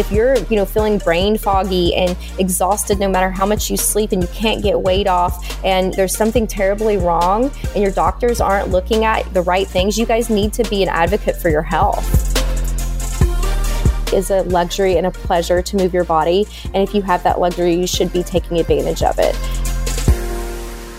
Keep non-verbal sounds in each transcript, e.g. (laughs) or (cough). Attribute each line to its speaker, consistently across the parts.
Speaker 1: If you're, you know, feeling brain foggy and exhausted no matter how much you sleep and you can't get weight off and there's something terribly wrong and your doctors aren't looking at the right things, you guys need to be an advocate for your health is a luxury and a pleasure to move your body. And if you have that luxury, you should be taking advantage of it.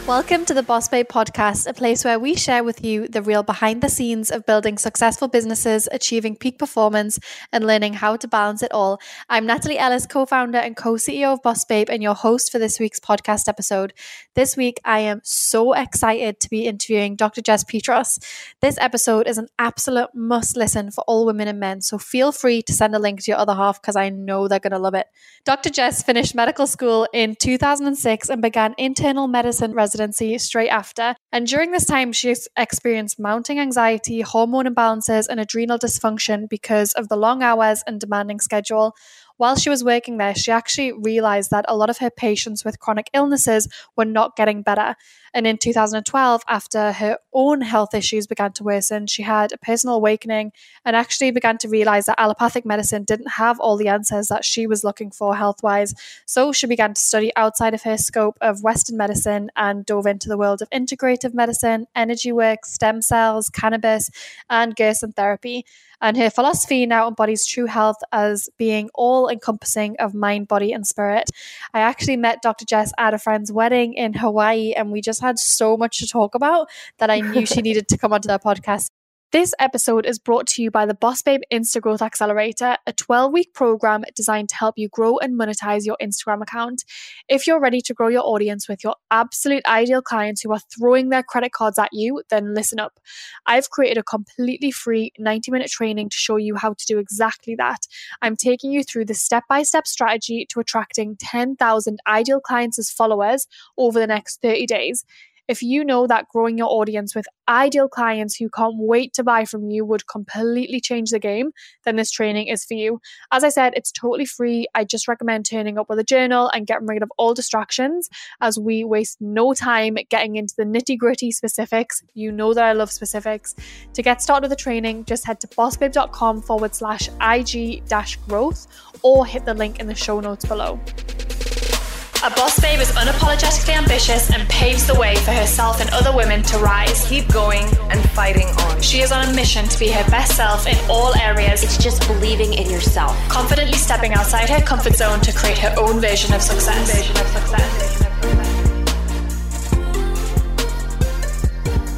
Speaker 2: Welcome to the Boss Babe podcast, a place where we share with you the real behind the scenes of building successful businesses, achieving peak performance, and learning how to balance it all. I'm Natalie Ellis, co founder and co CEO of Boss Babe, and your host for this week's podcast episode. This week, I am so excited to be interviewing Dr. Jess Peatross. This episode is an absolute must listen for all women and men, so feel free to send a link to your other half because I know they're going to love it. Dr. Jess finished medical school in 2006 and began internal medicine residency residency straight after. And during this time, she experienced mounting anxiety, hormone imbalances, and adrenal dysfunction because of the long hours and demanding schedule while she was working there, she actually realized that a lot of her patients with chronic illnesses were not getting better. And in 2012, after her own health issues began to worsen, she had a personal awakening and actually began to realize that allopathic medicine didn't have all the answers that she was looking for health wise. So she began to study outside of her scope of Western medicine and dove into the world of integrative medicine, energy work, stem cells, cannabis, and Gerson therapy. And her philosophy now embodies true health as being all encompassing of mind, body, and spirit. I actually met Dr. Jess at a friend's wedding in Hawaii, and we just had so much to talk about that I knew she (laughs) needed to come onto the podcast. This episode is brought to you by the Boss Babe Insta Growth Accelerator, a 12 week program designed to help you grow and monetize your Instagram account. If you're ready to grow your audience with your absolute ideal clients who are throwing their credit cards at you, then listen up. I've created a completely free 90 minute training to show you how to do exactly that. I'm taking you through the step by step strategy to attracting 10,000 ideal clients as followers over the next 30 days. If you know that growing your audience with ideal clients who can't wait to buy from you would completely change the game, then this training is for you. As I said, it's totally free. I just recommend turning up with a journal and getting rid of all distractions as we waste no time getting into the nitty gritty specifics. You know that I love specifics. To get started with the training, just head to bossbabe.com forward slash IG dash growth or hit the link in the show notes below. A boss babe is unapologetically ambitious and paves the way for herself and other women to rise.
Speaker 3: Keep going and fighting on.
Speaker 2: She is on a mission to be her best self in all areas.
Speaker 4: It's just believing in yourself.
Speaker 2: Confidently stepping outside her comfort zone to create her own version of success. Version of success.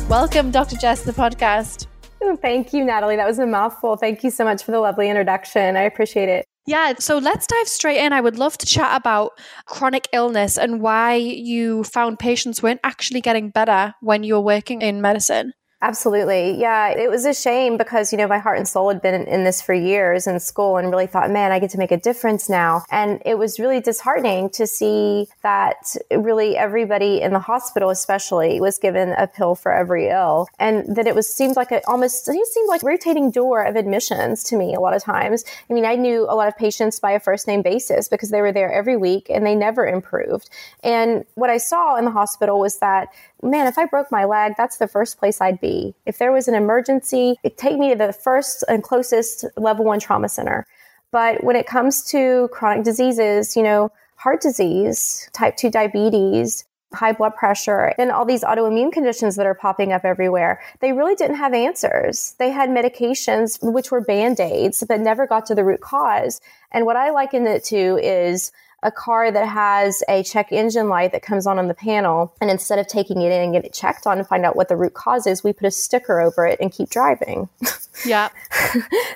Speaker 2: Welcome, Dr. Jess, to the podcast.
Speaker 1: Oh, thank you, Natalie. That was a mouthful. Thank you so much for the lovely introduction. I appreciate it.
Speaker 2: Yeah, so let's dive straight in. I would love to chat about chronic illness and why you found patients weren't actually getting better when you were working in medicine.
Speaker 1: Absolutely. Yeah. It was a shame because, you know, my heart and soul had been in, this for years in school and really thought, man, I get to make a difference now. And it was really disheartening to see that really everybody in the hospital, especially, was given a pill for every ill. And that it was seemed like a almost, it seemed like rotating door of admissions to me a lot of times. I mean, I knew a lot of patients by a first name basis because they were there every week and they never improved. And what I saw in the hospital was that man, if I broke my leg, that's the first place I'd be. If there was an emergency, it'd take me to the first and closest level one trauma center. But when it comes to chronic diseases, you know, heart disease, type 2 diabetes, high blood pressure, and all these autoimmune conditions that are popping up everywhere, they really didn't have answers. They had medications which were band aids, but never got to the root cause. And what I liken it to is a car that has a check engine light that comes on on the panel. And instead of taking it in and get it checked on to find out what the root cause is, we put a sticker over it and keep driving. (laughs)
Speaker 2: Yeah.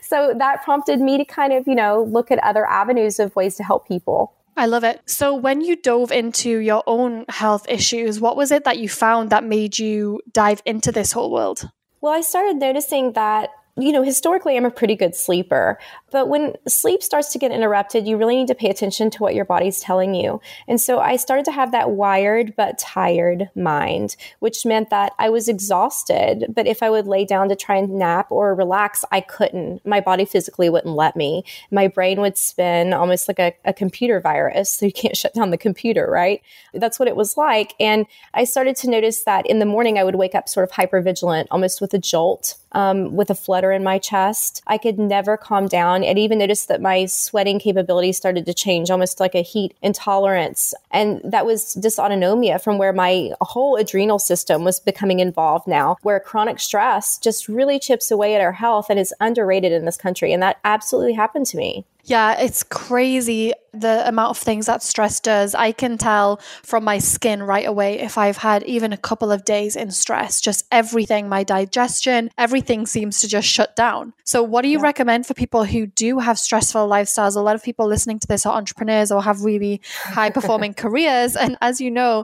Speaker 1: so that prompted me to kind of, you know, look at other avenues of ways to help people.
Speaker 2: I love it. So, when you dove into your own health issues, what was it that you found that made you dive into this whole world?
Speaker 1: Well, I started noticing that you know, historically, I'm a pretty good sleeper, but when sleep starts to get interrupted, you really need to pay attention to what your body's telling you. And so I started to have that wired but tired mind, which meant that I was exhausted, but if I would lay down to try and nap or relax, I couldn't. My body physically wouldn't let me. My brain would spin almost like a, a computer virus. (laughs) So you can't shut down the computer, right? That's what it was like. And I started to notice that in the morning, I would wake up sort of hyper vigilant, almost with a jolt, um, with a flutter in my chest. I could never calm down down. And even noticed that my sweating capabilities started to change, almost like a heat intolerance. And that was dysautonomia from where my whole adrenal system was becoming involved now, where chronic stress just really chips away at our health and is underrated in this country. And that absolutely happened to me.
Speaker 2: Yeah, it's crazy the amount of things that stress does. I can tell from my skin right away if I've had even a couple of days in stress, just everything, my digestion, everything seems to just shut down. So, what do you yeah. recommend for people who do have stressful lifestyles? A lot of people listening to this are entrepreneurs or have really high (laughs) performing careers. And as you know,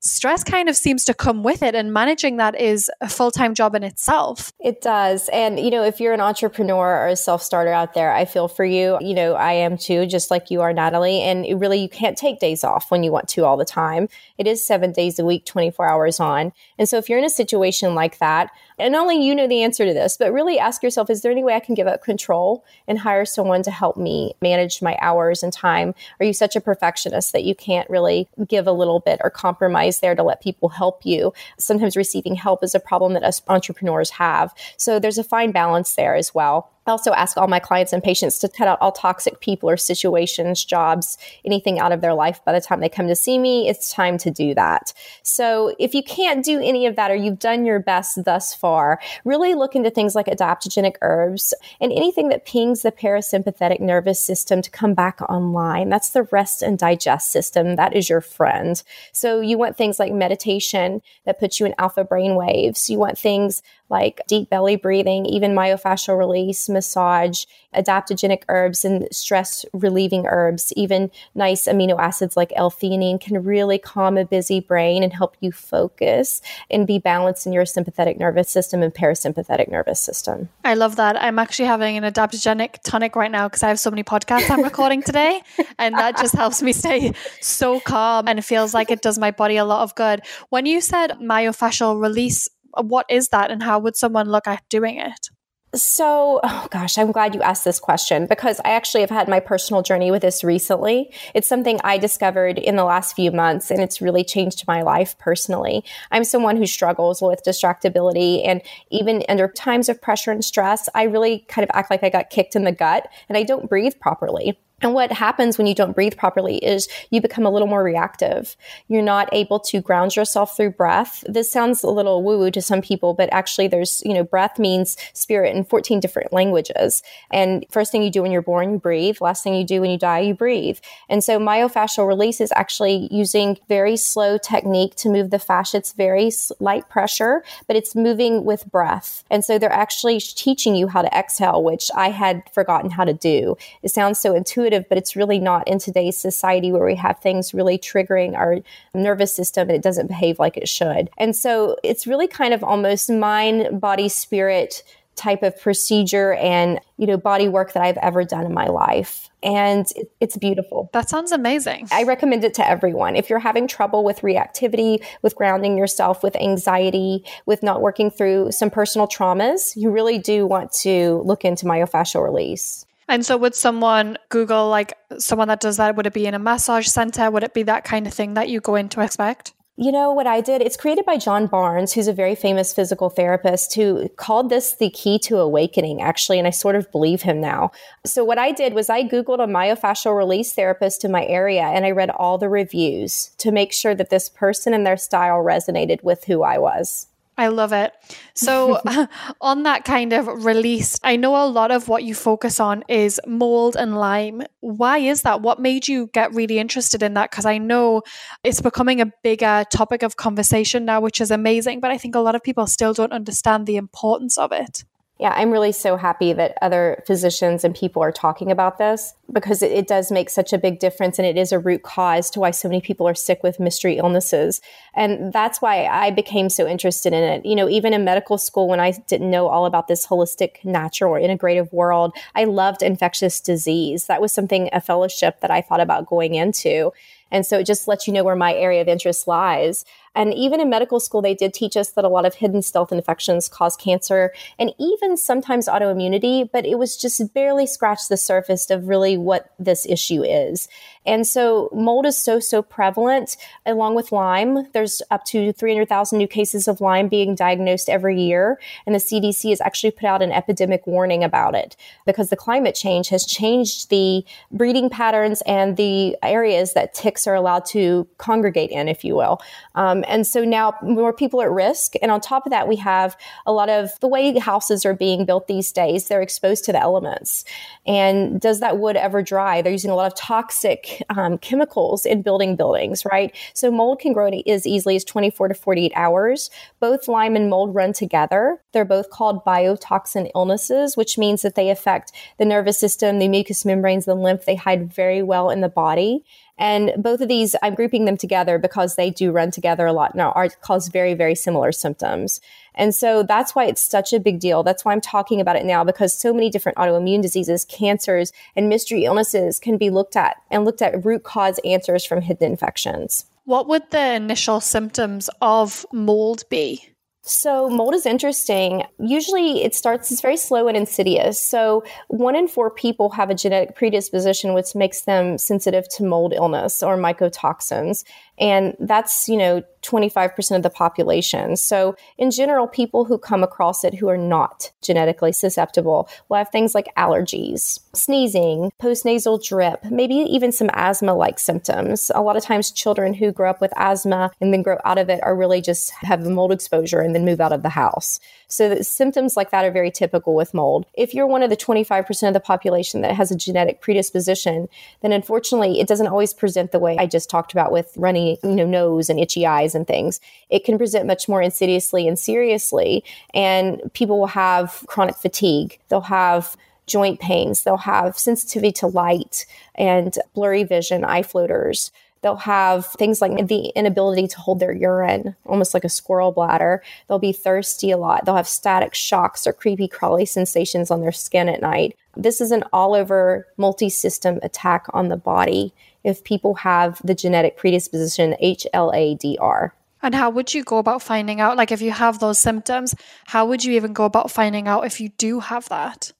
Speaker 2: stress kind of seems to come with it and managing that is a full-time job in itself.
Speaker 1: It does. And you know if you're an entrepreneur or a self-starter out there i feel for you. You know i am too just like you are natalie. And really you can't take days off when you want to all the time. It is seven days a week 24 hours on. And so if you're in a situation like that and only you know the answer to this, but really ask yourself is there any way I can give up control and hire someone to help me manage my hours and time? Are you such a perfectionist that you can't really give a little bit or compromise there to let people help you? Sometimes receiving help is a problem that us entrepreneurs have. So there's a fine balance there as well. I also ask all my clients and patients to cut out all toxic people or situations, jobs, anything out of their life by the time they come to see me. It's time to do that. So if you can't do any of that or you've done your best thus far, really look into things like adaptogenic herbs and anything that pings the parasympathetic nervous system to come back online. That's the rest and digest system. That is your friend. So you want things like meditation that puts you in alpha brain waves. You want things like deep belly breathing, even myofascial release, massage, adaptogenic herbs, and stress relieving herbs. Even nice amino acids like L theanine can really calm a busy brain and help you focus and be balanced in your sympathetic nervous system and parasympathetic nervous system.
Speaker 2: I love that. I'm actually having an adaptogenic tonic right now because I have so many podcasts I'm recording today. (laughs) And that just helps me stay so calm and it feels like it does my body a lot of good. When you said myofascial release, Uh, what is that and how would someone look at doing it?
Speaker 1: So, oh gosh, I'm glad you asked this question because I actually have had my personal journey with this recently. It's something I discovered in the last few months and it's really changed my life personally. I'm someone who struggles with distractibility and even under times of pressure and stress, I really kind of act like I got kicked in the gut and I don't breathe properly. And what happens when you don't breathe properly is you become a little more reactive. You're not able to ground yourself through breath. This sounds a little woo woo to some people, but actually there's, you know, breath means spirit in 14 different languages. And first thing you do when you're born, you breathe. Last thing you do when you die, you breathe. And so myofascial release is actually using very slow technique to move the fascia. It's very light pressure, but it's moving with breath. And so they're actually teaching you how to exhale, which I had forgotten how to do. It sounds so intuitive intuitive, but it's really not in today's society where we have things really triggering our nervous system and it doesn't behave like it should. And so it's really kind of almost mind, body, spirit type of procedure and you know body work that I've ever done in my life and it's beautiful.
Speaker 2: That sounds amazing.
Speaker 1: I recommend it to everyone. If you're having trouble with reactivity, with grounding yourself, with anxiety, with not working through some personal traumas, you really do want to look into myofascial release.
Speaker 2: And so, would someone Google like someone that does that? Would it be in a massage center? Would it be that kind of thing that you go in to expect?
Speaker 1: You know what I did? It's created by John Barnes, who's a very famous physical therapist who called this the key to awakening, actually. And I sort of believe him now. So, what I did was I Googled a myofascial release therapist in my area and I read all the reviews to make sure that this person and their style resonated with who I was.
Speaker 2: I love it. So, (laughs) (laughs) on that kind of release, I know a lot of what you focus on is mold and Lyme. Why is that? What made you get really interested in that? Because I know it's becoming a bigger topic of conversation now, which is amazing. But I think a lot of people still don't understand the importance of it.
Speaker 1: Yeah, I'm really so happy that other physicians and people are talking about this because it, it, does make such a big difference and it is a root cause to why so many people are sick with mystery illnesses. And that's why I became so interested in it. You know, even in medical school, when I didn't know all about this holistic, natural, or integrative world, I loved infectious disease. That was something, a fellowship that I thought about going into. And so it just lets you know where my area of interest lies. And even in medical school, they did teach us that a lot of hidden stealth infections cause cancer and even sometimes autoimmunity, but it was just barely scratched the surface of really what this issue is. And so mold is so, so prevalent along with Lyme. There's up to 300,000 new cases of Lyme being diagnosed every year. And the CDC has actually put out an epidemic warning about it because the climate change has changed the breeding patterns and the areas that ticks are allowed to congregate in, if you will. Um, and so now more people at risk. And on top of that, we have a lot of the way houses are being built these days, they're exposed to the elements. And does that wood ever dry? They're using a lot of toxic um, chemicals in building buildings, right? So mold can grow as easily as 24 to 48 hours. Both Lyme and mold run together. They're both called biotoxin illnesses, which means that they affect the nervous system, the mucous membranes, the lymph. They hide very well in the body. And both of these, I'm grouping them together because they do run together a lot now, are cause very, very similar symptoms. And so that's why it's such a big deal. That's why I'm talking about it now because so many different autoimmune diseases, cancers, and mystery illnesses can be looked at and looked at root cause answers from hidden infections.
Speaker 2: What would the initial symptoms of mold be?
Speaker 1: So, mold is interesting. Usually, it starts, it's very slow and insidious. So, one in four people have a genetic predisposition, which makes them sensitive to mold illness or mycotoxins. And that's, you know, 25% of the population. So, in general, people who come across it who are not genetically susceptible will have things like allergies, sneezing, postnasal drip, maybe even some asthma like symptoms. A lot of times, children who grow up with asthma and then grow out of it are really just have mold exposure and then move out of the house. So symptoms like that are very typical with mold. If you're one of the 25% of the population that has a genetic predisposition, then unfortunately it doesn't always present the way I just talked about with runny you know, nose and itchy eyes and things. It can present much more insidiously and seriously. And people will have chronic fatigue. They'll have joint pains. They'll have sensitivity to light and blurry vision, eye floaters. They'll have things like the inability to hold their urine, almost like a squirrel bladder. They'll be thirsty a lot. They'll have static shocks or creepy crawly sensations on their skin at night. This is an all over multi system attack on the body if people have the genetic predisposition HLA-DR.
Speaker 2: And how would you go about finding out? Like, if you have those symptoms, how would you even go about finding out if you do have that?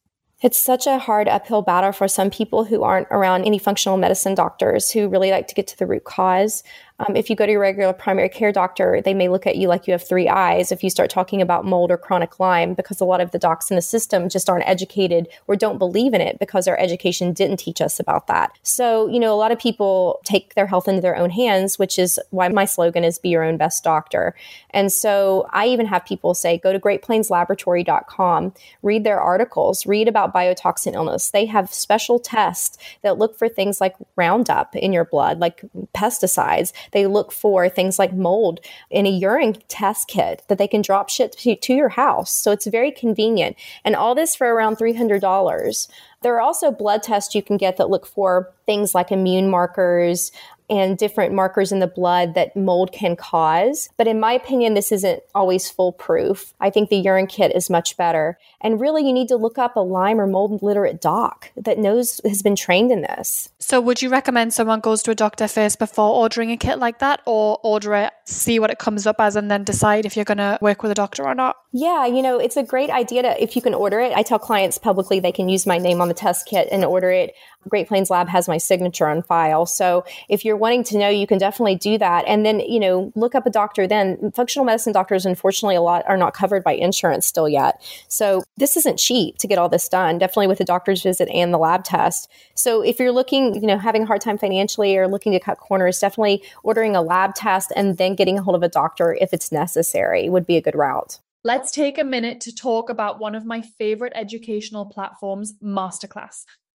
Speaker 1: It's such a hard uphill battle for some people who aren't around any functional medicine doctors who really like to get to the root cause. Um, if you go to your regular primary care doctor, they may look at you like you have three eyes if you start talking about mold or chronic Lyme because a lot of the docs in the system just aren't educated or don't believe in it because our education didn't teach us about that. So, you know, a lot of people take their health into their own hands, which is why my slogan is be your own best doctor. And so I even have people say, go to greatplainslaboratory.com, read their articles, read about biotoxin illness. They have special tests that look for things like Roundup in your blood, like pesticides they look for things like mold in a urine test kit that they can drop shit to, to your house. So it's very convenient. And all this for around $300. There are also blood tests you can get that look for things like immune markers, and different markers in the blood that mold can cause. But in my opinion, this isn't always foolproof. I think the urine kit is much better. And really, you need to look up a Lyme or mold literate doc that knows, has been trained in this.
Speaker 2: So, would you recommend someone goes to a doctor first before ordering a kit like that, or order it, see what it comes up as, and then decide if you're going to work with a doctor or not?
Speaker 1: Yeah, you know, it's a great idea to, if you can order it. I tell clients publicly they can use my name on the test kit and order it. Great Plains Lab has my signature on file. So if you're wanting to know, you can definitely do that. And then, you know, look up a doctor then. Functional medicine doctors, unfortunately, a lot are not covered by insurance still yet. So this isn't cheap to get all this done, definitely with the doctor's visit and the lab test. So if you're looking, you know, having a hard time financially or looking to cut corners, definitely ordering a lab test and then getting a hold of a doctor if it's necessary would be a good route.
Speaker 2: Let's take a minute to talk about one of my favorite educational platforms, Masterclass.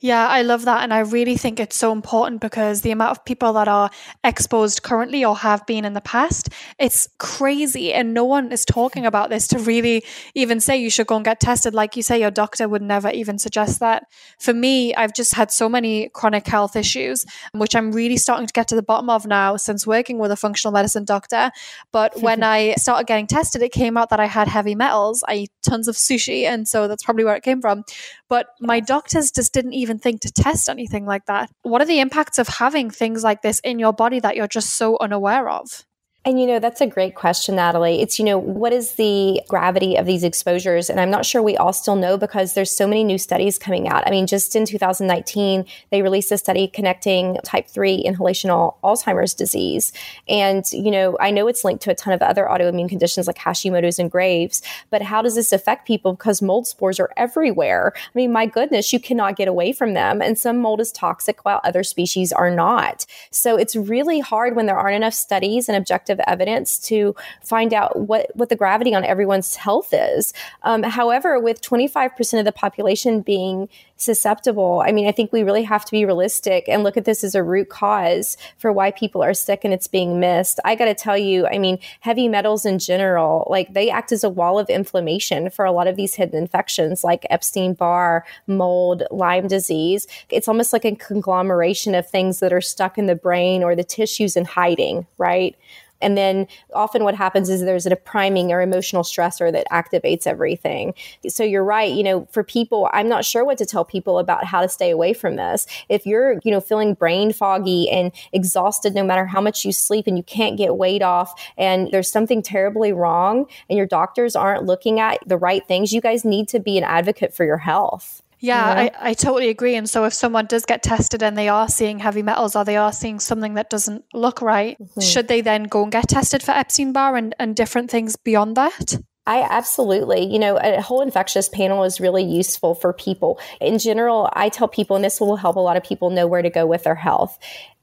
Speaker 2: Yeah, I love that. And I really think it's so important because the amount of people that are exposed currently or have been in the past, it's crazy. And no one is talking about this to really even say you should go and get tested. Like you say, your doctor would never even suggest that. For me, I've just had so many chronic health issues, which I'm really starting to get to the bottom of now since working with a functional medicine doctor. But (laughs) when I started getting tested, it came out that I had heavy metals. I eat tons of sushi. And so that's probably where it came from. But my doctors just didn't even think to test anything like that. What are the impacts of having things like this in your body that you're just so unaware of?
Speaker 1: And you know, that's a great question, Natalie. It's, you know, what is the gravity of these exposures? And I'm not sure we all still know because there's so many new studies coming out. I mean, just in 2019, they released a study connecting type 3 inhalational Alzheimer's disease. And, you know, I know it's linked to a ton of other autoimmune conditions like Hashimoto's and Graves, but how does this affect people? Because mold spores are everywhere. I mean, my goodness, you cannot get away from them. And some mold is toxic while other species are not. So it's really hard when there aren't enough studies and objective evidence to find out what, what the gravity on everyone's health is. Um, however, with 25% of the population being susceptible, I mean, I think we really have to be realistic and look at this as a root cause for why people are sick and it's being missed. I got to tell you, I mean, heavy metals in general, like they act as a wall of inflammation for a lot of these hidden infections like Epstein Barr, mold, Lyme disease. It's almost like a conglomeration of things that are stuck in the brain or the tissues in hiding, right? And then often what happens is there's a priming or emotional stressor that activates everything. So you're right. You know, for people, I'm not sure what to tell people about how to stay away from this. If you're, you know, feeling brain foggy and exhausted no matter how much you sleep and you can't get weight off and there's something terribly wrong and your doctors aren't looking at the right things, you guys need to be an advocate for your health.
Speaker 2: Yeah, I, I totally agree. And so if someone does get tested and they are seeing heavy metals or they are seeing something that doesn't look right, mm-hmm. should they then go and get tested for Epstein Barr and, and different things beyond that?
Speaker 1: I absolutely, you know, a whole infectious panel is really useful for people. In general, I tell people, and this will help a lot of people know where to go with their health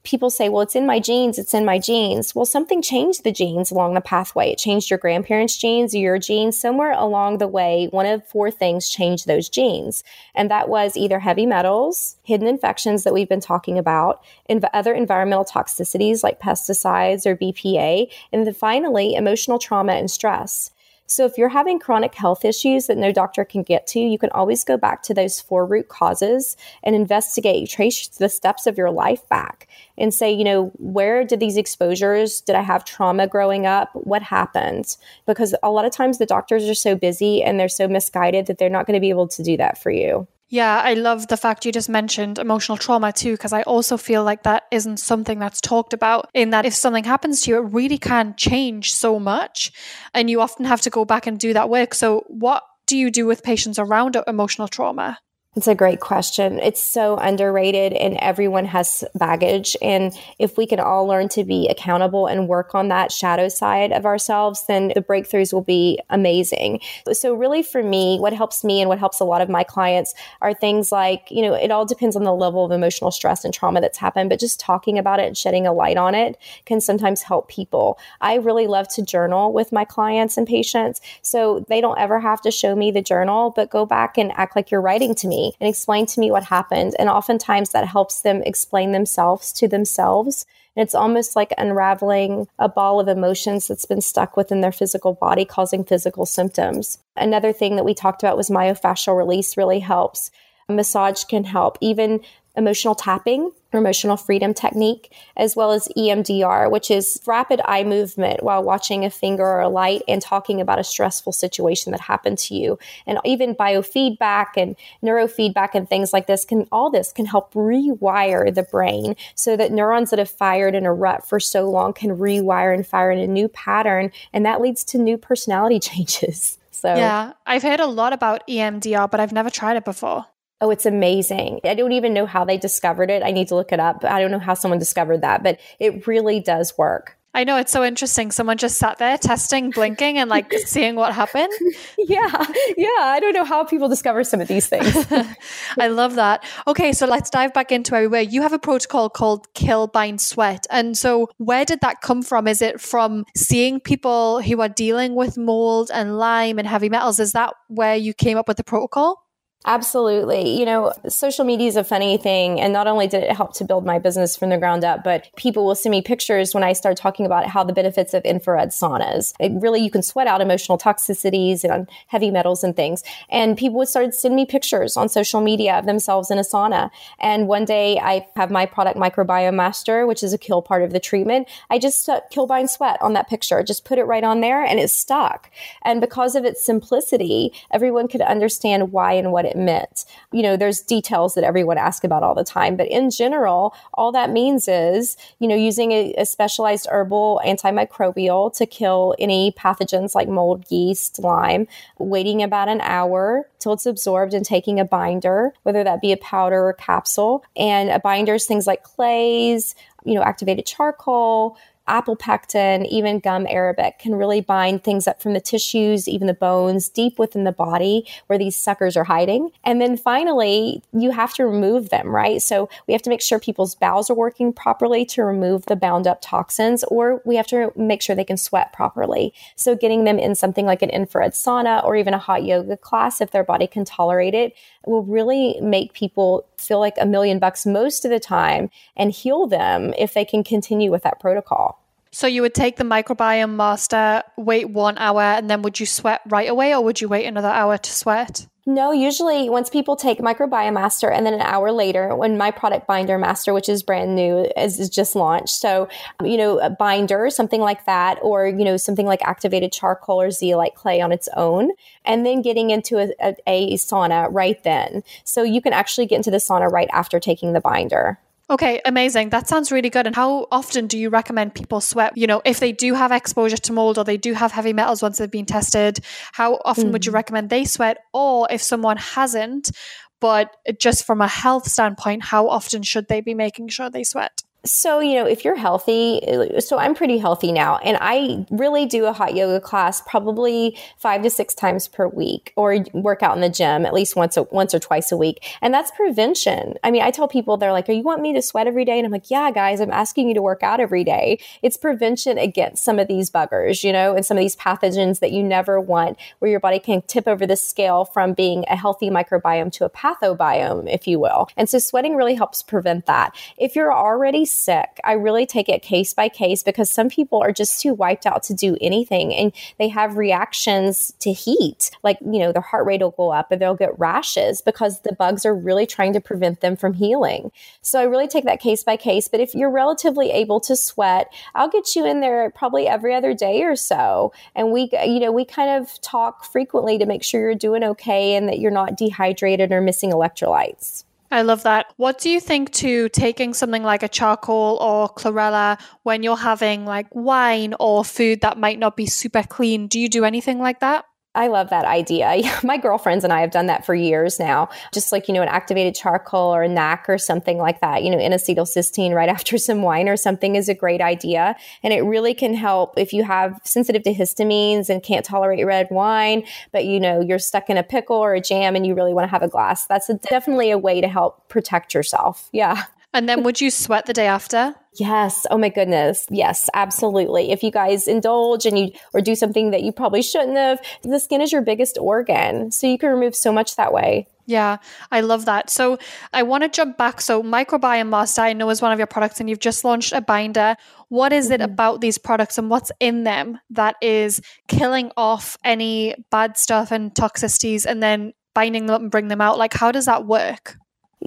Speaker 1: people say, well, it's in my genes, it's in my genes. Well, something changed the genes along the pathway. It changed your grandparents' genes, your genes. Somewhere along the way, one of four things changed those genes. And that was either heavy metals, hidden infections that we've been talking about, and other environmental toxicities like pesticides or BPA, and then finally, emotional trauma and stress. So, if you're having chronic health issues that no doctor can get to, you can always go back to those four root causes and investigate, trace the steps of your life back and say, you know, where did these exposures, did I have trauma growing up? What happened? Because a lot of times the doctors are so busy and they're so misguided that they're not going to be able to do that for you.
Speaker 2: Yeah, I love the fact you just mentioned emotional trauma too, because I also feel like that isn't something that's talked about. In that, if something happens to you, it really can change so much. And you often have to go back and do that work. So, what do you do with patients around emotional trauma?
Speaker 1: It's a great question. It's so underrated, and everyone has baggage. And if we can all learn to be accountable and work on that shadow side of ourselves, then the breakthroughs will be amazing. So, really, for me, what helps me and what helps a lot of my clients are things like, you know, it all depends on the level of emotional stress and trauma that's happened, but just talking about it and shedding a light on it can sometimes help people. I really love to journal with my clients and patients. So, they don't ever have to show me the journal, but go back and act like you're writing to me and explain to me what happened. And oftentimes that helps them explain themselves to themselves. And it's almost like unraveling a ball of emotions that's been stuck within their physical body, causing physical symptoms. Another thing that we talked about was myofascial release really helps. A massage can help. Even emotional tapping or emotional freedom technique, as well as EMDR, which is rapid eye movement while watching a finger or a light and talking about a stressful situation that happened to you. And even biofeedback and neurofeedback and things like this can, all this can help rewire the brain so that neurons that have fired in a rut for so long can rewire and fire in a new pattern. And that leads to new personality (laughs) changes. So,
Speaker 2: yeah, I've heard a lot about EMDR, but I've never tried it before.
Speaker 1: Oh, it's amazing. I don't even know how they discovered it. I need to look it up. I don't know how someone discovered that, but it really does work.
Speaker 2: I know it's so interesting. Someone just sat there testing, blinking, and like (laughs) seeing what happened.
Speaker 1: Yeah. Yeah. I don't know how people discover some of these things. (laughs)
Speaker 2: I love that. Okay. So let's dive back into everywhere. You have a protocol called Kill, Bind, Sweat. And so where did that come from? Is it from seeing people who are dealing with mold and Lyme and heavy metals? Is that where you came up with the protocol?
Speaker 1: Absolutely. You know, social media is a funny thing. And not only did it help to build my business from the ground up, but people will send me pictures when I start talking about how the benefits of infrared saunas. It really, you can sweat out emotional toxicities and heavy metals and things. And people would start sending me pictures on social media of themselves in a sauna. And one day I have my product Microbiome Master, which is a kill part of the treatment. I just kill bind sweat on that picture, just put it right on there and it stuck. And because of its simplicity, everyone could understand why and what it meant. You know, there's details that everyone asks about all the time, but in general, all that means is, you know, using a, a specialized herbal antimicrobial to kill any pathogens like mold, yeast, Lyme, waiting about an hour till it's absorbed and taking a binder, whether that be a powder or capsule. And a binders, things like clays, you know, activated charcoal, apple pectin, even gum arabic can really bind things up from the tissues, even the bones, deep within the body where these suckers are hiding. And then finally, you have to remove them, right? So we have to make sure people's bowels are working properly to remove the bound up toxins, or we have to make sure they can sweat properly. So getting them in something like an infrared sauna or even a hot yoga class, if their body can tolerate it, will really make people feel like a million bucks most of the time and heal them if they can continue with that protocol.
Speaker 2: So you would take the microbiome master, wait one hour, and then would you sweat right away or would you wait another hour to sweat?
Speaker 1: No, usually once people take Microbiome Master and then an hour later, when my product Binder Master, which is brand new, is, is just launched. So, you know, a binder, something like that, or, you know, something like activated charcoal or zeolite clay on its own, and then getting into a, a, a sauna right then. So you can actually get into the sauna right after taking the binder.
Speaker 2: Okay, amazing. That sounds really good. And how often do you recommend people sweat? You know, if they do have exposure to mold or they do have heavy metals once they've been tested, how often mm. would you mm. recommend they sweat? Or if someone hasn't, but just from a health standpoint, how often should they be making sure they sweat?
Speaker 1: So, you know, if you're healthy, so I'm pretty healthy now, and I really do a hot yoga class probably five to six times per week, or work out in the gym at least once, a, once or twice a week, and that's prevention. I mean, I tell people they're like, "Are you want me to sweat every day?" And I'm like, "Yeah, guys, I'm asking you to work out every day. It's prevention against some of these buggers, you know, and some of these pathogens that you never want, where your body can tip over the scale from being a healthy microbiome to a pathobiome, if you will. And so, sweating really helps prevent that. If you're already sick. I really take it case by case because some people are just too wiped out to do anything and they have reactions to heat. Like, you know, their heart rate will go up and they'll get rashes because the bugs are really trying to prevent them from healing. So I really take that case by case. But if you're relatively able to sweat, I'll get you in there probably every other day or so. And we, you know, we kind of talk frequently to make sure you're doing okay and that you're not dehydrated or missing electrolytes.
Speaker 2: I love that. What do you think to taking something like a charcoal or chlorella when you're having like wine or food that might not be super clean? Do you do anything like that?
Speaker 1: I love that idea. (laughs) My girlfriends and I have done that for years now. Just like, you know, an activated charcoal or a NAC or something like that, you know, N-acetylcysteine right (laughs) after some wine or something is a great idea. And it really can help if you have sensitive to histamines and can't tolerate red wine, but you know, you're stuck in a pickle or a jam and you really want to have a glass. That's a, definitely a way to help protect yourself. Yeah.
Speaker 2: And then would you sweat the day after?
Speaker 1: Yes. Oh my goodness. Yes, absolutely. If you guys indulge and you or do something that you probably shouldn't have, the skin is your biggest organ. So you can remove so much that way.
Speaker 2: Yeah, I love that. So I want to jump back. So Microbiome Master, I know is one of your products and you've just launched a binder. What is it mm-hmm. about these products and what's in them that is killing off any bad stuff and toxicities and then binding them up and bring them out? Like how does that work?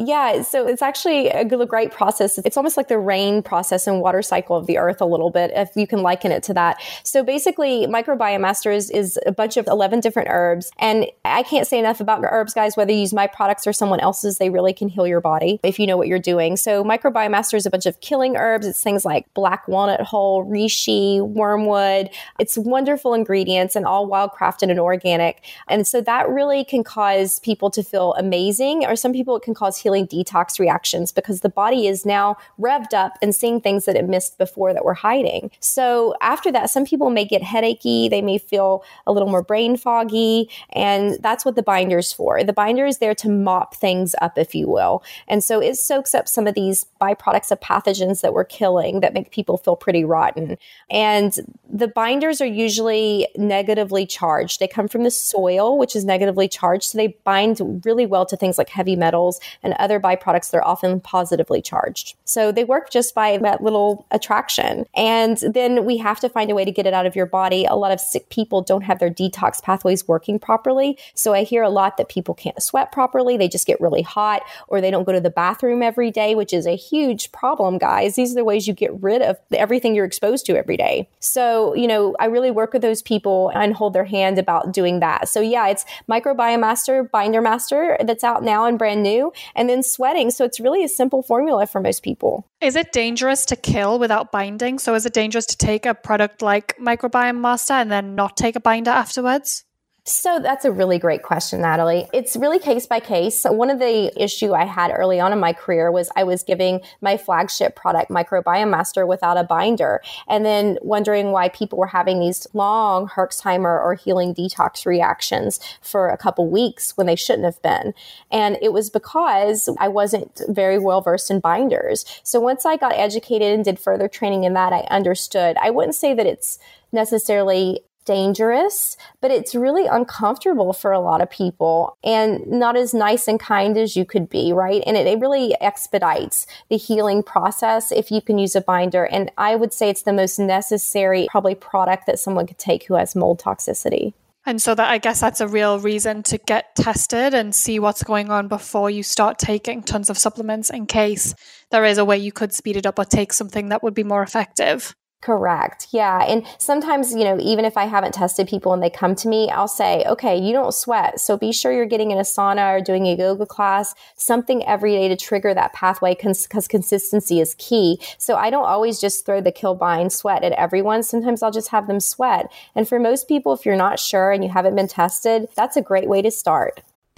Speaker 1: Yeah, so it's actually a great process. It's almost like the rain process and water cycle of the earth a little bit, if you can liken it to that. So basically, Microbiome Masters is a bunch of 11 different herbs. And I can't say enough about herbs, guys, whether you use my products or someone else's, they really can heal your body if you know what you're doing. So Microbiome Master is a bunch of killing herbs. It's things like black walnut hull, reishi, wormwood. It's wonderful ingredients and all wildcrafted and organic. And so that really can cause people to feel amazing, or some people it can cause healing detox reactions because the body is now revved up and seeing things that it missed before that were hiding. So after that, some people may get headachy, they may feel a little more brain foggy, and that's what the binder is for. The binder is there to mop things up, if you will. And so it soaks up some of these byproducts of pathogens that we're killing that make people feel pretty rotten. And the binders are usually negatively charged. They come from the soil, which is negatively charged. So they bind really well to things like heavy metals and other byproducts that are often positively charged. So they work just by that little attraction. And then we have to find a way to get it out of your body. A lot of sick people don't have their detox pathways working properly. So I hear a lot that people can't sweat properly. They just get really hot or they don't go to the bathroom every day, which is a huge problem, guys. These are the ways you get rid of everything you're exposed to every day. So, you know, I really work with those people and hold their hand about doing that. So, yeah, it's Microbiome Master, Binder Master that's out now and brand new, and then sweating. So, it's really a simple formula for most people.
Speaker 2: Is it dangerous to kill without binding? So, is it dangerous to take a product like Microbiome Master and then not take a binder afterwards?
Speaker 1: So that's a really great question, Natalie. It's really case by case. One of the issue I had early on in my career was I was giving my flagship product, Microbiome Master, without a binder, and then wondering why people were having these long Herxheimer or healing detox reactions for a couple weeks when they shouldn't have been. And it was because I wasn't very well versed in binders. So once I got educated and did further training in that, I understood. I wouldn't say that it's necessarily dangerous, but it's really uncomfortable for a lot of people and not as nice and kind as you could be, right? And it, it, really expedites the healing process if you can use a binder. And I would say it's the most necessary, probably, product that someone could take who has mold toxicity.
Speaker 2: And so that I guess that's a real reason to get tested and see what's going on before you start taking tons of supplements in case there is a way you could speed it up or take something that would be more effective.
Speaker 1: Correct. Yeah. And sometimes, you know, even if I haven't tested people and they come to me, I'll say, okay, you don't sweat. So be sure you're getting in a sauna or doing a yoga class, something every day to trigger that pathway because cons- consistency is key. So I don't always just throw the kill bind sweat at everyone. Sometimes I'll just have them sweat. And for most people, if you're not sure and you haven't been tested, that's a great way to start.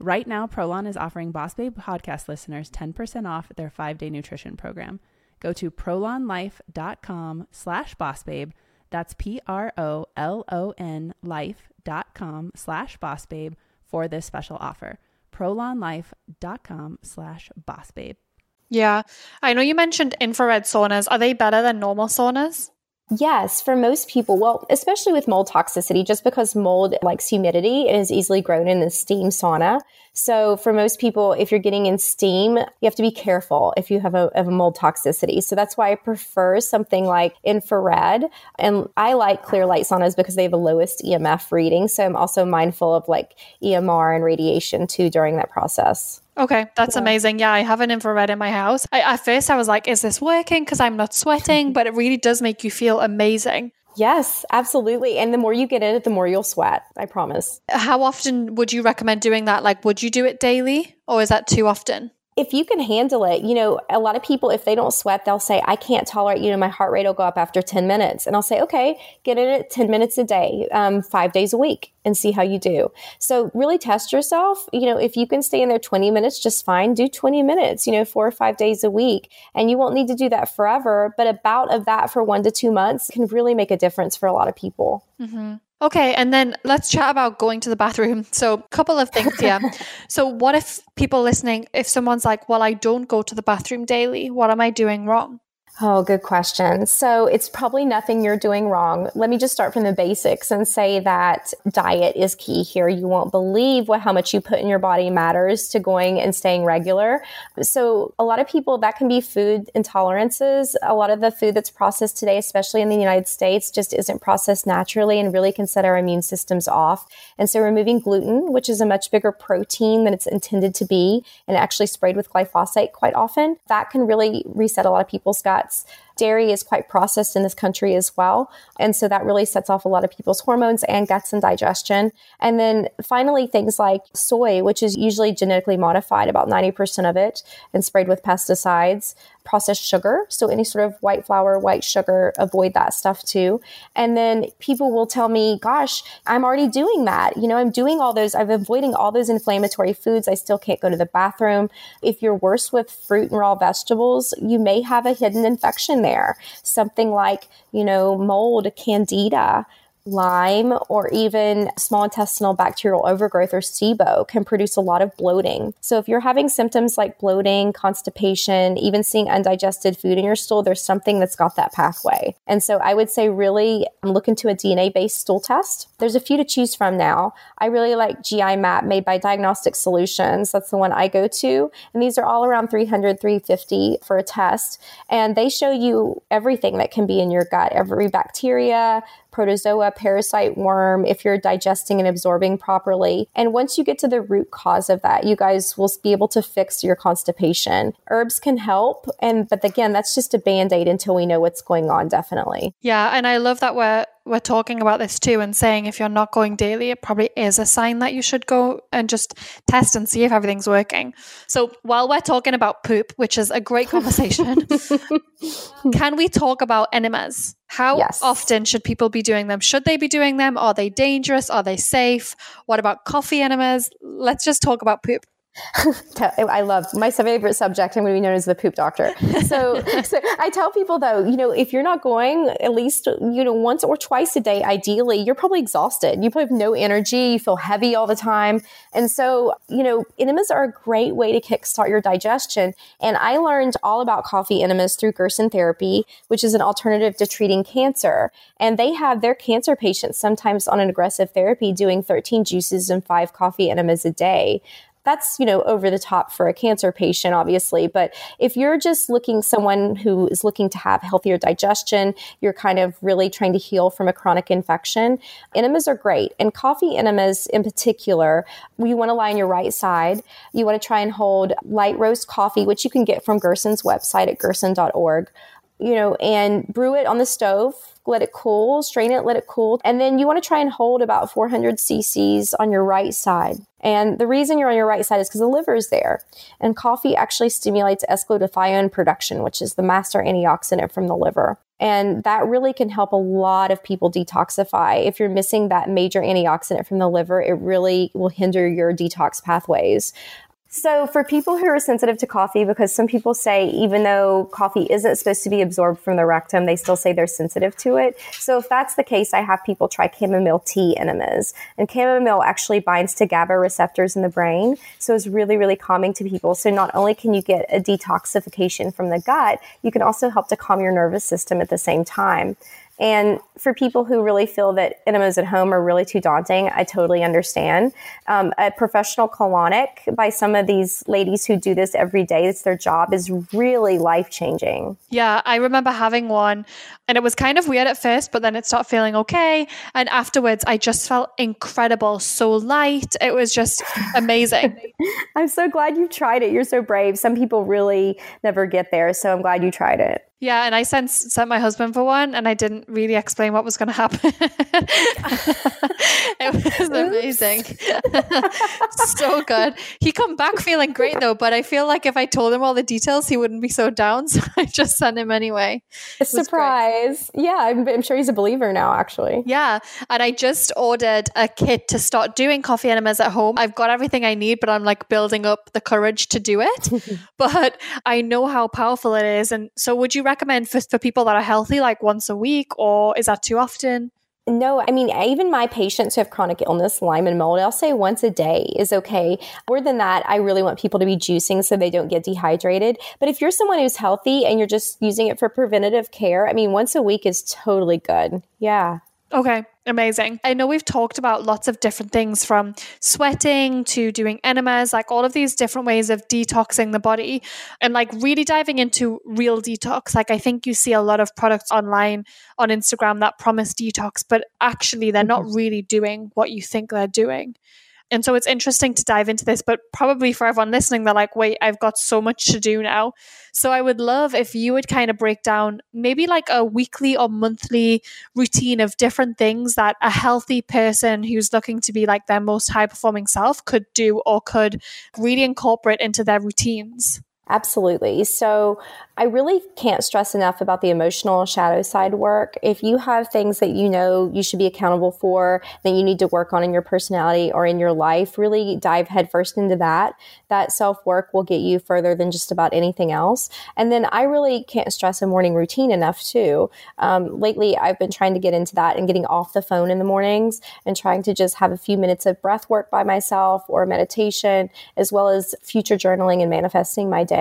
Speaker 5: Right now, Prolon is offering Boss Babe podcast listeners 10% off their five-day nutrition program. Go to prolonlife.com slash bossbabe. That's P-R-O-L-O-N life.com slash bossbabe for this special offer. prolonlife.com slash bossbabe.
Speaker 2: Yeah. I know you mentioned infrared saunas. Are they better than normal saunas?
Speaker 1: Yes, for most people, well, especially with mold toxicity, just because mold likes humidity and is easily grown in the steam sauna. So for most people, if you're getting in steam, you have to be careful if you have a, have a mold toxicity. So that's why I prefer something like infrared. And I like Clearlight saunas because they have the lowest EMF reading. So I'm also mindful of like EMR and radiation too during that process.
Speaker 2: Okay, that's yeah. amazing. Yeah, I have an infrared in my house. I, at first, I was like, is this working? Because I'm not sweating, (laughs) but it really does make you feel amazing.
Speaker 1: Yes, absolutely. And the more you get in it, the more you'll sweat. I promise.
Speaker 2: How often would you recommend doing that? Like, would you do it daily or is that too often?
Speaker 1: If you can handle it, you know, a lot of people, if they don't sweat, they'll say, I can't tolerate, you know, my heart rate will go up after 10 minutes. And I'll say, okay, get in it 10 minutes a day, um, five days a week and see how you do. So really test yourself. You know, if you can stay in there 20 minutes, just fine. Do 20 minutes, you know, four or five days a week. And you won't need to do that forever, but a bout of that for one to two months can really make a difference for a lot of people.
Speaker 2: Mm-hmm. Okay, and then let's chat about going to the bathroom. So, a couple of things here. (laughs) so, what if people listening, if someone's like, well, I don't go to the bathroom daily, what am I doing wrong?
Speaker 1: Oh, good question. So it's probably nothing you're doing wrong. Let me just start from the basics and say that diet is key here. You won't believe what how much you put in your body matters to going and staying regular. So a lot of people that can be food intolerances. A lot of the food that's processed today, especially in the United States, just isn't processed naturally and really can set our immune systems off. And so removing gluten, which is a much bigger protein than it's intended to be and actually sprayed with glyphosate quite often, that can really reset a lot of people's gut that's Dairy is quite processed in this country as well. And so that really sets off a lot of people's hormones and guts and digestion. And then finally, things like soy, which is usually genetically modified, about 90% of it, and sprayed with pesticides processed sugar. So any sort of white flour, white sugar, avoid that stuff too. And then people will tell me, gosh, I'm already doing that. You know, I'm doing all those, I'm avoiding all those inflammatory foods. I still can't go to the bathroom. If you're worse with fruit and raw vegetables, you may have a hidden infection. Something like, you know, mold, candida, Lyme or even small intestinal bacterial overgrowth or SIBO can produce a lot of bloating. So if you're having symptoms like bloating, constipation, even seeing undigested food in your stool, there's something that's got that pathway. And so I would say really look into a DNA based stool test. There's a few to choose from now. I really like GI map made by Diagnostic Solutions. That's the one I go to. And these are all around 300, 350 for a test. And they show you everything that can be in your gut, every bacteria, protozoa, parasite, worm, if you're digesting and absorbing properly. And once you get to the root cause of that, you guys will be able to fix your constipation. Herbs can help. And, but again, that's just a band aid until we know what's going on, definitely.
Speaker 2: Yeah. And I love that we're we're talking about this too and saying if you're not going daily, it probably is a sign that you should go and just test and see if everything's working. So while we're talking about poop, which is a great conversation, (laughs) can we talk about enemas? How yes. often should people be doing them? Should they be doing them? Are they dangerous? Are they safe? What about coffee enemas? Let's just talk about poop. (laughs)
Speaker 1: I love my favorite subject. I'm going to be known as the poop doctor. So, (laughs) so I tell people though, you know, if you're not going at least, you know, once or twice a day, ideally, you're probably exhausted. You probably have no energy. You feel heavy all the time. And so, you know, enemas are a great way to kickstart your digestion. And I learned all about coffee enemas through Gerson therapy, which is an alternative to treating cancer. And they have their cancer patients sometimes on an aggressive therapy doing 13 juices and five coffee enemas a day that's you know over the top for a cancer patient obviously but if you're just looking someone who is looking to have healthier digestion you're kind of really trying to heal from a chronic infection enemas are great. And coffee enemas in particular you want to lie on your right side. You want to try and hold light roast coffee which you can get from gerson's website at gerson.org you know and brew it on the stove let it cool, strain it, let it cool. And then you want to try and hold about 400 cc's on your right side. And the reason you're on your right side is because the liver is there. And coffee actually stimulates S-glutathione production, which is the master antioxidant from the liver. And that really can help a lot of people detoxify. If you're missing that major antioxidant from the liver, it really will hinder your detox pathways. So, for people who are sensitive to coffee, because some people say even though coffee isn't supposed to be absorbed from the rectum, they still say they're sensitive to it. So, if that's the case, I have people try chamomile tea enemas. And chamomile actually binds to GABA receptors in the brain. So, it's really, really calming to people. So, not only can you get a detoxification from the gut, you can also help to calm your nervous system at the same time. And for people who really feel that enemas at home are really too daunting, I totally understand. Um, a professional colonic by some of these ladies who do this every day, it's their job, is really life changing.
Speaker 2: Yeah, I remember having one and it was kind of weird at first, but then it started feeling okay. And afterwards, I just felt incredible, so light. It was just amazing. (laughs)
Speaker 1: I'm so glad you tried it. You're so brave. Some people really never get there. So I'm glad you tried it.
Speaker 2: Yeah, and I sent sent my husband for one, and I didn't really explain what was going to happen. (laughs) it was amazing, (laughs) so good. He come back feeling great though, but I feel like if I told him all the details, he wouldn't be so down. (laughs) So I just sent him anyway.
Speaker 1: A surprise! Yeah, I'm, I'm sure he's a believer now. Actually,
Speaker 2: yeah, and I just ordered a kit to start doing coffee enemas at home. I've got everything I need, but I'm like building up the courage to do it. but I know how powerful it is, and so would you? Recommend for, for people that are healthy, like once a week, or is that too often?
Speaker 1: No, I mean, even my patients who have chronic illness, Lyme and mold, I'll say once a day is okay. More than that, I really want people to be juicing so they don't get dehydrated. But if you're someone who's healthy and you're just using it for preventative care, I mean, once a week is totally good. Yeah.
Speaker 2: Okay, amazing. I know we've talked about lots of different things from sweating to doing enemas, like all of these different ways of detoxing the body and like really diving into real detox. Like I think you see a lot of products online on Instagram that promise detox, but actually they're not mm-hmm. really doing what you think they're doing. And so it's interesting to dive into this, but probably for everyone listening, they're like, wait, I've got so much to do now. So I would love if you would kind of break down maybe like a weekly or monthly routine of different things that a healthy person who's looking to be like their most high performing self could do or could really incorporate into their routines.
Speaker 1: Absolutely. So I really can't stress enough about the emotional shadow side work. If you have things that you know you should be accountable for, that you need to work on in your personality or in your life, really dive headfirst into that. That self work will get you further than just about anything else. And then I really can't stress a morning routine enough too. Um, lately, I've been trying to get into that and getting off the phone in the mornings and trying to just have a few minutes of breath work by myself or meditation, as well as future journaling and manifesting my day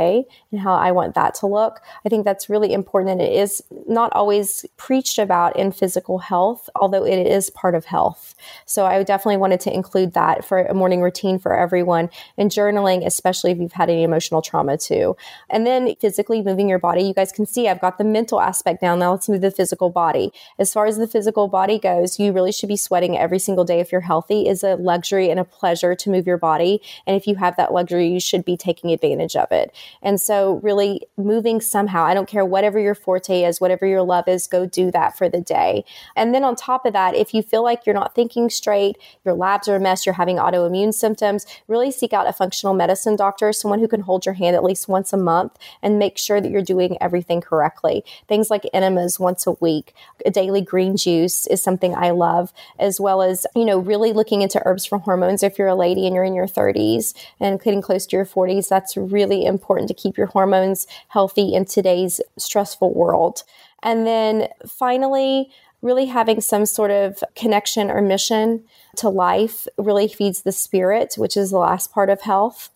Speaker 1: and how I want that to look. I think that's really important and it is not always preached about in physical health, although it is part of health. So I definitely wanted to include that for a morning routine for everyone and journaling, especially if you've had any emotional trauma too. And then physically moving your body. You guys can see I've got the mental aspect down. Now let's move the physical body. As far as the physical body goes, you really should be sweating every single day if you're healthy is a luxury and a pleasure to move your body. And if you have that luxury, you should be taking advantage of it. And so really moving somehow. I don't care whatever your forte is, whatever your love is, go do that for the day. And then on top of that, if you feel like you're not thinking straight, your labs are a mess, you're having autoimmune symptoms, really seek out a functional medicine doctor, someone who can hold your hand at least once a month and make sure that you're doing everything correctly. Things like enemas once a week, a daily green juice is something I love, as well as, you know, really looking into herbs for hormones if you're a lady and you're in your 30s and getting close to your 40s. That's really important to keep your hormones healthy in today's stressful world. And then finally, really having some sort of connection or mission to life really feeds the spirit, which is the last part of health.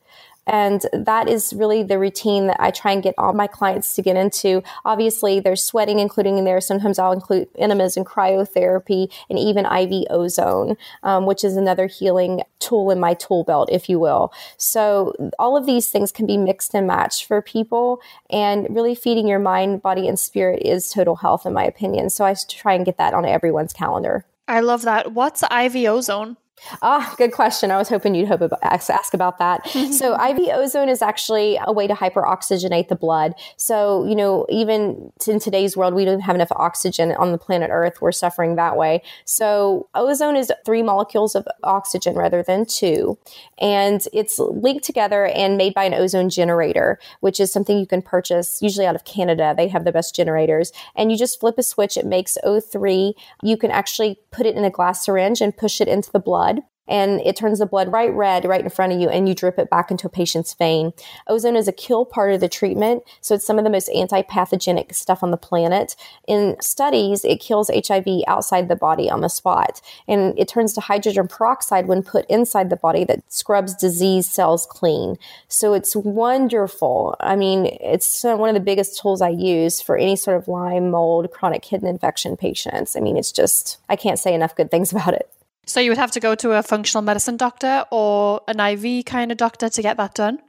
Speaker 1: And that is really the routine that I try and get all my clients to get into. Obviously, there's sweating including in there. Sometimes I'll include enemas and cryotherapy and even IV ozone, um, which is another healing tool in my tool belt, if you will. So all of these things can be mixed and matched for people. And really feeding your mind, body, and spirit is total health, in my opinion. So I try and get that on everyone's calendar.
Speaker 2: I love that. What's IV ozone?
Speaker 1: Ah, good question. I was hoping you'd hope about, ask, ask about that. (laughs) so IV ozone is actually a way to hyperoxygenate the blood. So, you know, even in today's world, we don't have enough oxygen on the planet Earth. We're suffering that way. So ozone is three molecules of oxygen rather than two. And it's linked together and made by an ozone generator, which is something you can purchase usually out of Canada. They have the best generators. And you just flip a switch. It makes O3. You can actually put it in a glass syringe and push it into the blood and it turns the blood bright red right in front of you and you drip it back into a patient's vein. Ozone is a kill part of the treatment, so it's some of the most anti-pathogenic stuff on the planet. In studies, it kills HIV outside the body on the spot, and it turns to hydrogen peroxide when put inside the body that scrubs disease cells clean. So it's wonderful. I mean, it's one of the biggest tools I use for any sort of Lyme, mold, chronic kidney infection patients. I mean, it's just I can't say enough good things (laughs) about it.
Speaker 2: So you would have to go to a functional medicine doctor or an IV kind of doctor to get that done?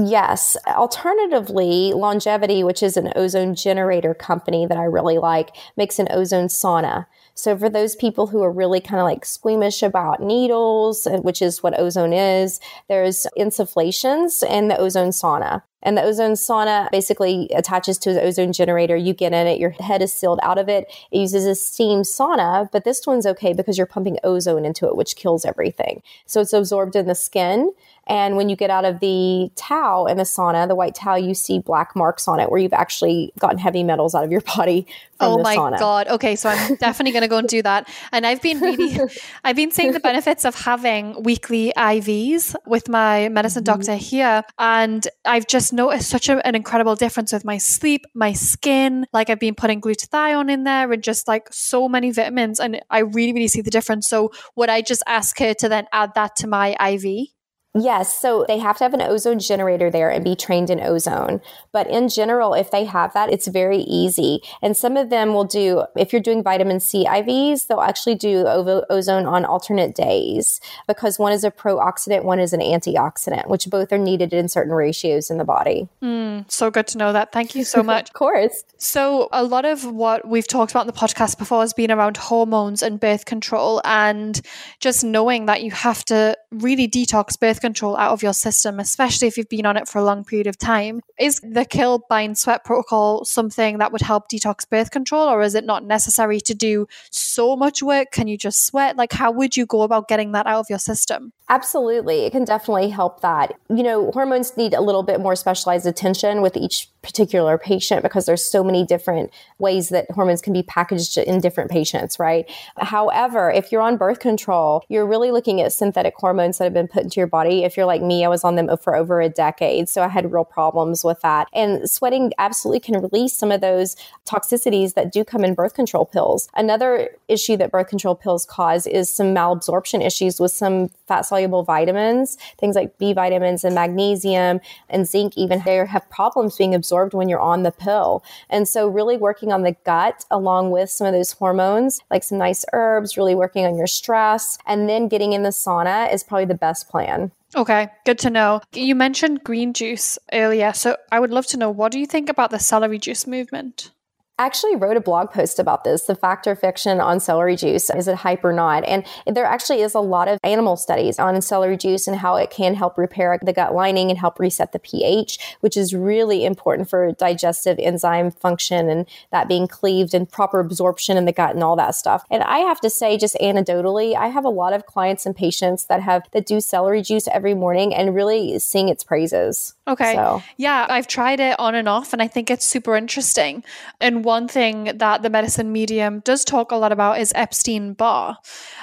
Speaker 1: Yes. Alternatively, Longevity, which is an ozone generator company that I really like, makes an ozone sauna. So for those people who are really kind of like squeamish about needles, which is what ozone is, there's insufflations and the ozone sauna. And the ozone sauna basically attaches to the ozone generator. You get in it, your head is sealed out of it. It uses a steam sauna, but this one's okay because you're pumping ozone into it, which kills everything. So it's absorbed in the skin and when you get out of the towel in the sauna, the white towel, you see black marks on it where you've actually gotten heavy metals out of your (laughs) body. For the city.
Speaker 2: Oh my
Speaker 1: sauna.
Speaker 2: god! Okay, so I'm (laughs) definitely going to go and do that. And I've been really, (laughs) I've been seeing the benefits of having weekly IVs with my medicine mm-hmm. doctor here, and I've just noticed such a, an incredible difference with my sleep, my skin. Like I've been putting glutathione in there, and just like so many vitamins, and I really, really see the difference. So would I just ask her to then add that to my IV?
Speaker 1: Yes, so they have to have an ozone generator there and be trained in ozone. But in general, if they have that, it's very easy. And some of them will do, if you're doing vitamin C IVs, they'll actually do ozone on alternate days because one is a pro-oxidant, one is an antioxidant, which both are needed in certain ratios in the body.
Speaker 2: Mm, so good to know that. Thank you so much. (laughs)
Speaker 1: of course.
Speaker 2: So, a lot of what we've talked about in the podcast before has been around hormones and birth control, and just knowing that you have to really detox birth control out of your system, especially if you've been on it for a long period of time. Is the kill, bind, sweat protocol something that would help detox birth control, or is it not necessary to do so much work? Can you just sweat? Like, how would you go about getting that out of your system?
Speaker 1: Absolutely. It can definitely help that. You know, hormones need a little bit more specialized attention with each particular patient because there's so many different ways that hormones can be packaged in different patients, right? However, if you're on birth control, you're really looking at synthetic hormones that have been put into your body. If you're like me, I was on them for over a decade, so I had real problems with that. And sweating absolutely can release some of those toxicities that do come in birth control pills. Another issue that birth control pills cause is some malabsorption issues with some fat soluble vitamins, things like B vitamins and magnesium and zinc, even they have problems being absorbed when you're on the pill. And so, really working on the gut along with some of those hormones, like some nice herbs, really working on your stress, and then getting in the sauna is probably the best plan.
Speaker 2: Okay, good to know. You mentioned green juice earlier, so I would love to know what do you think about the celery juice movement?
Speaker 1: Actually wrote a blog post about this, the fact or fiction on celery juice. Is it hype or not? And there actually is a lot of animal studies on celery juice and how it can help repair the gut lining and help reset the pH, which is really important for digestive enzyme function and that being cleaved and proper absorption in the gut and all that stuff. And I have to say, just anecdotally, I have a lot of clients and patients that have that do celery juice every morning and really sing its praises.
Speaker 2: Okay. So. Yeah, I've tried it on and off and I think it's super interesting. And one thing that the Medical Medium does talk a lot about is Epstein Barr.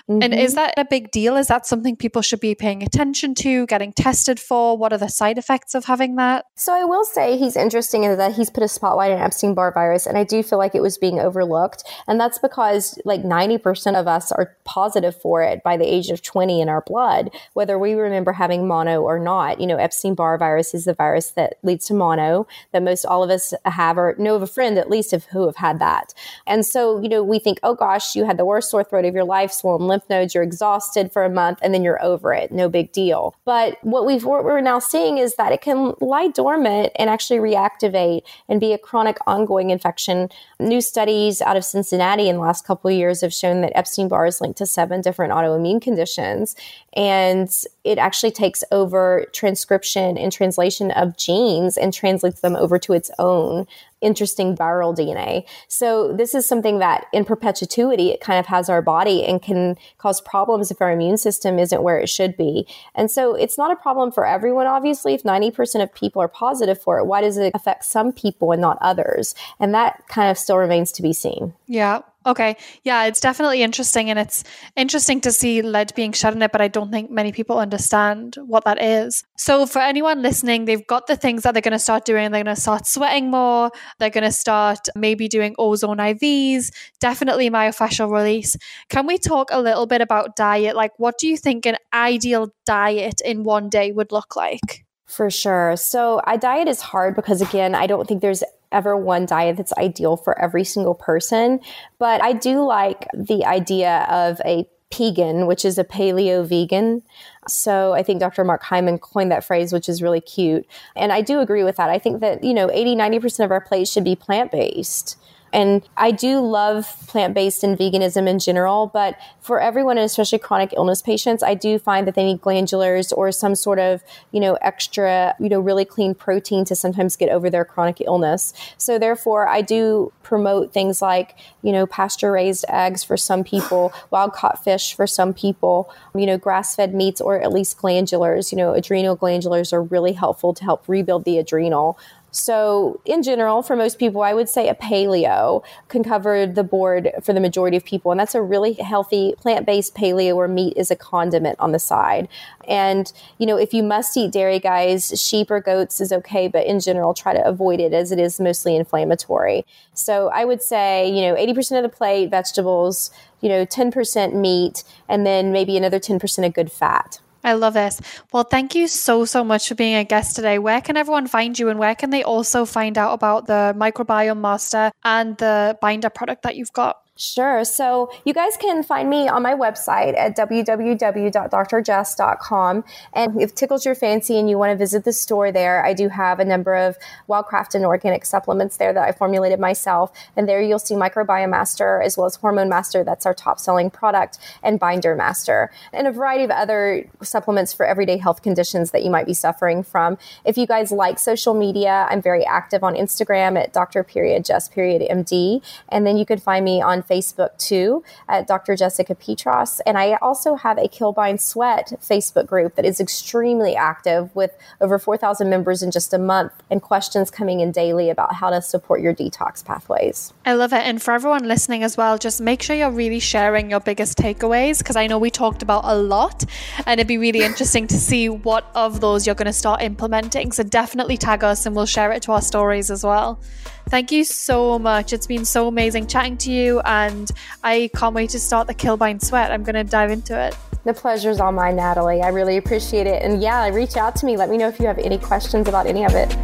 Speaker 2: Mm-hmm. And is mm-hmm. that a big deal? Is that something people should be paying attention to, getting tested for? What are the side effects of having that?
Speaker 1: So I will say he's interesting in that he's put a spotlight on Epstein Barr virus, and I do feel like it was being overlooked. And that's because like 90% of us are positive for it by the age of 20 in our blood, whether we remember having mono or not. You know, Epstein Barr virus is the virus that leads to mono that most all of us have or know of a friend at least of who have had that. And so, you know, we think, oh gosh, you had the worst sore throat of your life, swollen lymph nodes, you're exhausted for a month, and then you're over it. No big deal. But what we've what we're now seeing is that it can lie dormant and actually reactivate and be a chronic ongoing infection. New studies out of Cincinnati in the last couple of years have shown that Epstein Barr is linked to seven different autoimmune conditions. And it actually takes over transcription and translation of genes and translates them over to its own interesting viral DNA. So this is something that in perpetuity, it kind of has our body and can cause problems if our immune system isn't where it should be. And so it's not a problem for everyone, obviously. If 90% of people are positive for it, why does it affect some people and not others? And that kind of still remains to be seen.
Speaker 2: Yeah. Okay. Yeah, it's definitely interesting. And it's interesting to see lead being shed in it, but I don't think many people understand what that is. So, for anyone listening, they've got the things that they're going to start doing. They're going to start sweating more. They're going to start maybe doing ozone IVs, definitely myofascial release. Can we talk a little bit about diet? Like, what do you think an ideal diet in one day would look like?
Speaker 1: For sure. So, a diet is hard because, again, I don't think there's ever one diet that's ideal for every single person. But I do like the idea of a pegan, which is a paleo vegan. So I think Dr. Mark Hyman coined that phrase, which is really cute. And I do agree with that. I think that, you know, 80, 90% of our plates should be plant based. And I do love plant based and veganism in general, but for everyone, and especially chronic illness patients, I do find that they need glandulars or some sort of, you know, extra, you know, really clean protein to sometimes get over their chronic illness. So therefore, I do promote things like, you know, pasture raised eggs for some people, wild caught fish for some people, you know, grass fed meats or at least glandulars. You know, adrenal glandulars are really helpful to help rebuild the adrenal. So, in general, for most people, I would say a paleo can cover the board for the majority of people. And that's a really healthy plant based paleo where meat is a condiment on the side. And, you know, if you must eat dairy, guys, sheep or goats is okay, but in general, try to avoid it as it is mostly inflammatory. So, I would say, you know, 80% of the plate, vegetables, you know, 10% meat, and then maybe another 10% of good fat.
Speaker 2: I love this. Well, thank you so, so much for being a guest today. Where can everyone find you and where can they also find out about the Microbiome Master and the binder product that you've got?
Speaker 1: Sure. So you guys can find me on my website at www.drjess.com. And if tickles your fancy and you want to visit the store there, I do have a number of well-crafted and organic supplements there that I formulated myself. And there you'll see Microbiome Master as well as Hormone Master. That's our top selling product and Binder Master and a variety of other supplements for everyday health conditions that you might be suffering from. If you guys like social media, I'm very active on Instagram at Dr. Period Jess Period MD. And then you can find me on Facebook too at Dr. Jessica Peatross. And I also have a Killbind Sweat Facebook group that is extremely active with over 4,000 members in just a month and questions coming in daily about how to support your detox pathways.
Speaker 2: I love it. And for everyone listening as well, just make sure you're really sharing your biggest takeaways because I know we talked about a lot and it'd be really interesting to see what of those you're going to start implementing. So definitely tag us and we'll share it to our stories as well. Thank you so much. It's been so amazing chatting to you, and I can't wait to start the Killbind Sweat. I'm going to dive into it.
Speaker 1: The pleasure's all mine, Natalie. I really appreciate it. And yeah, reach out to me. Let me know if you have any questions about any of it.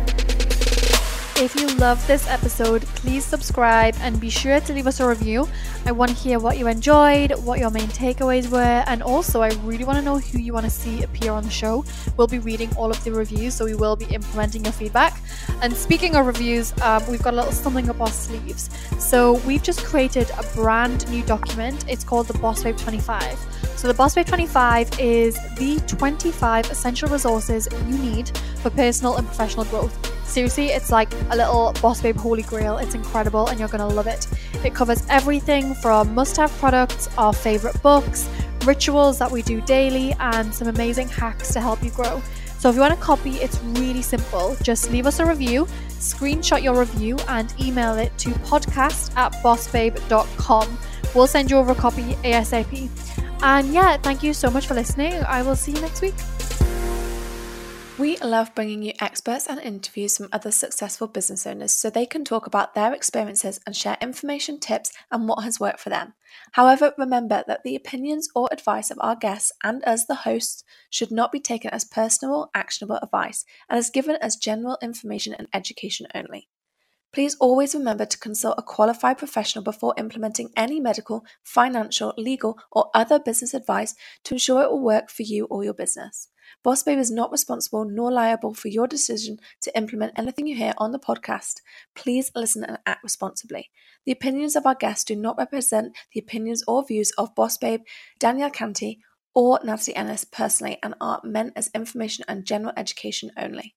Speaker 2: If you loved this episode, please subscribe and be sure to leave us a review. I want to hear what you enjoyed, what your main takeaways were, and also I really want to know who you want to see appear on the show. We'll be reading all of the reviews, so we will be implementing your feedback. And speaking of reviews, um, we've got a little something up our sleeves. So we've just created a brand new document. It's called the Boss Babe 25. So the Boss Babe 25 is the 25 essential resources you need for personal and professional growth. Seriously, it's like a little Boss Babe holy grail. It's incredible and you're going to love it. It covers everything from must have products, our favorite books, rituals that we do daily, and some amazing hacks to help you grow. So if you want a copy, it's really simple. Just leave us a review, screenshot your review, and email it to podcast at bossbabe.com. We'll send you over a copy ASAP. And yeah, thank you so much for listening. I will see you next week. We love bringing you experts and interviews from other successful business owners so they can talk about their experiences and share information, tips, and what has worked for them. However, remember that the opinions or advice of our guests and us, the hosts, should not be taken as personal, actionable advice and is given as general information and education only. Please always remember to consult a qualified professional before implementing any medical, financial, legal, or other business advice to ensure it will work for you or your business. Boss Babe is not responsible nor liable for your decision to implement anything you hear on the podcast. Please listen and act responsibly. The opinions of our guests do not represent the opinions or views of Boss Babe, Danielle Canty, or Natalie Ellis personally and are meant as information and general education only.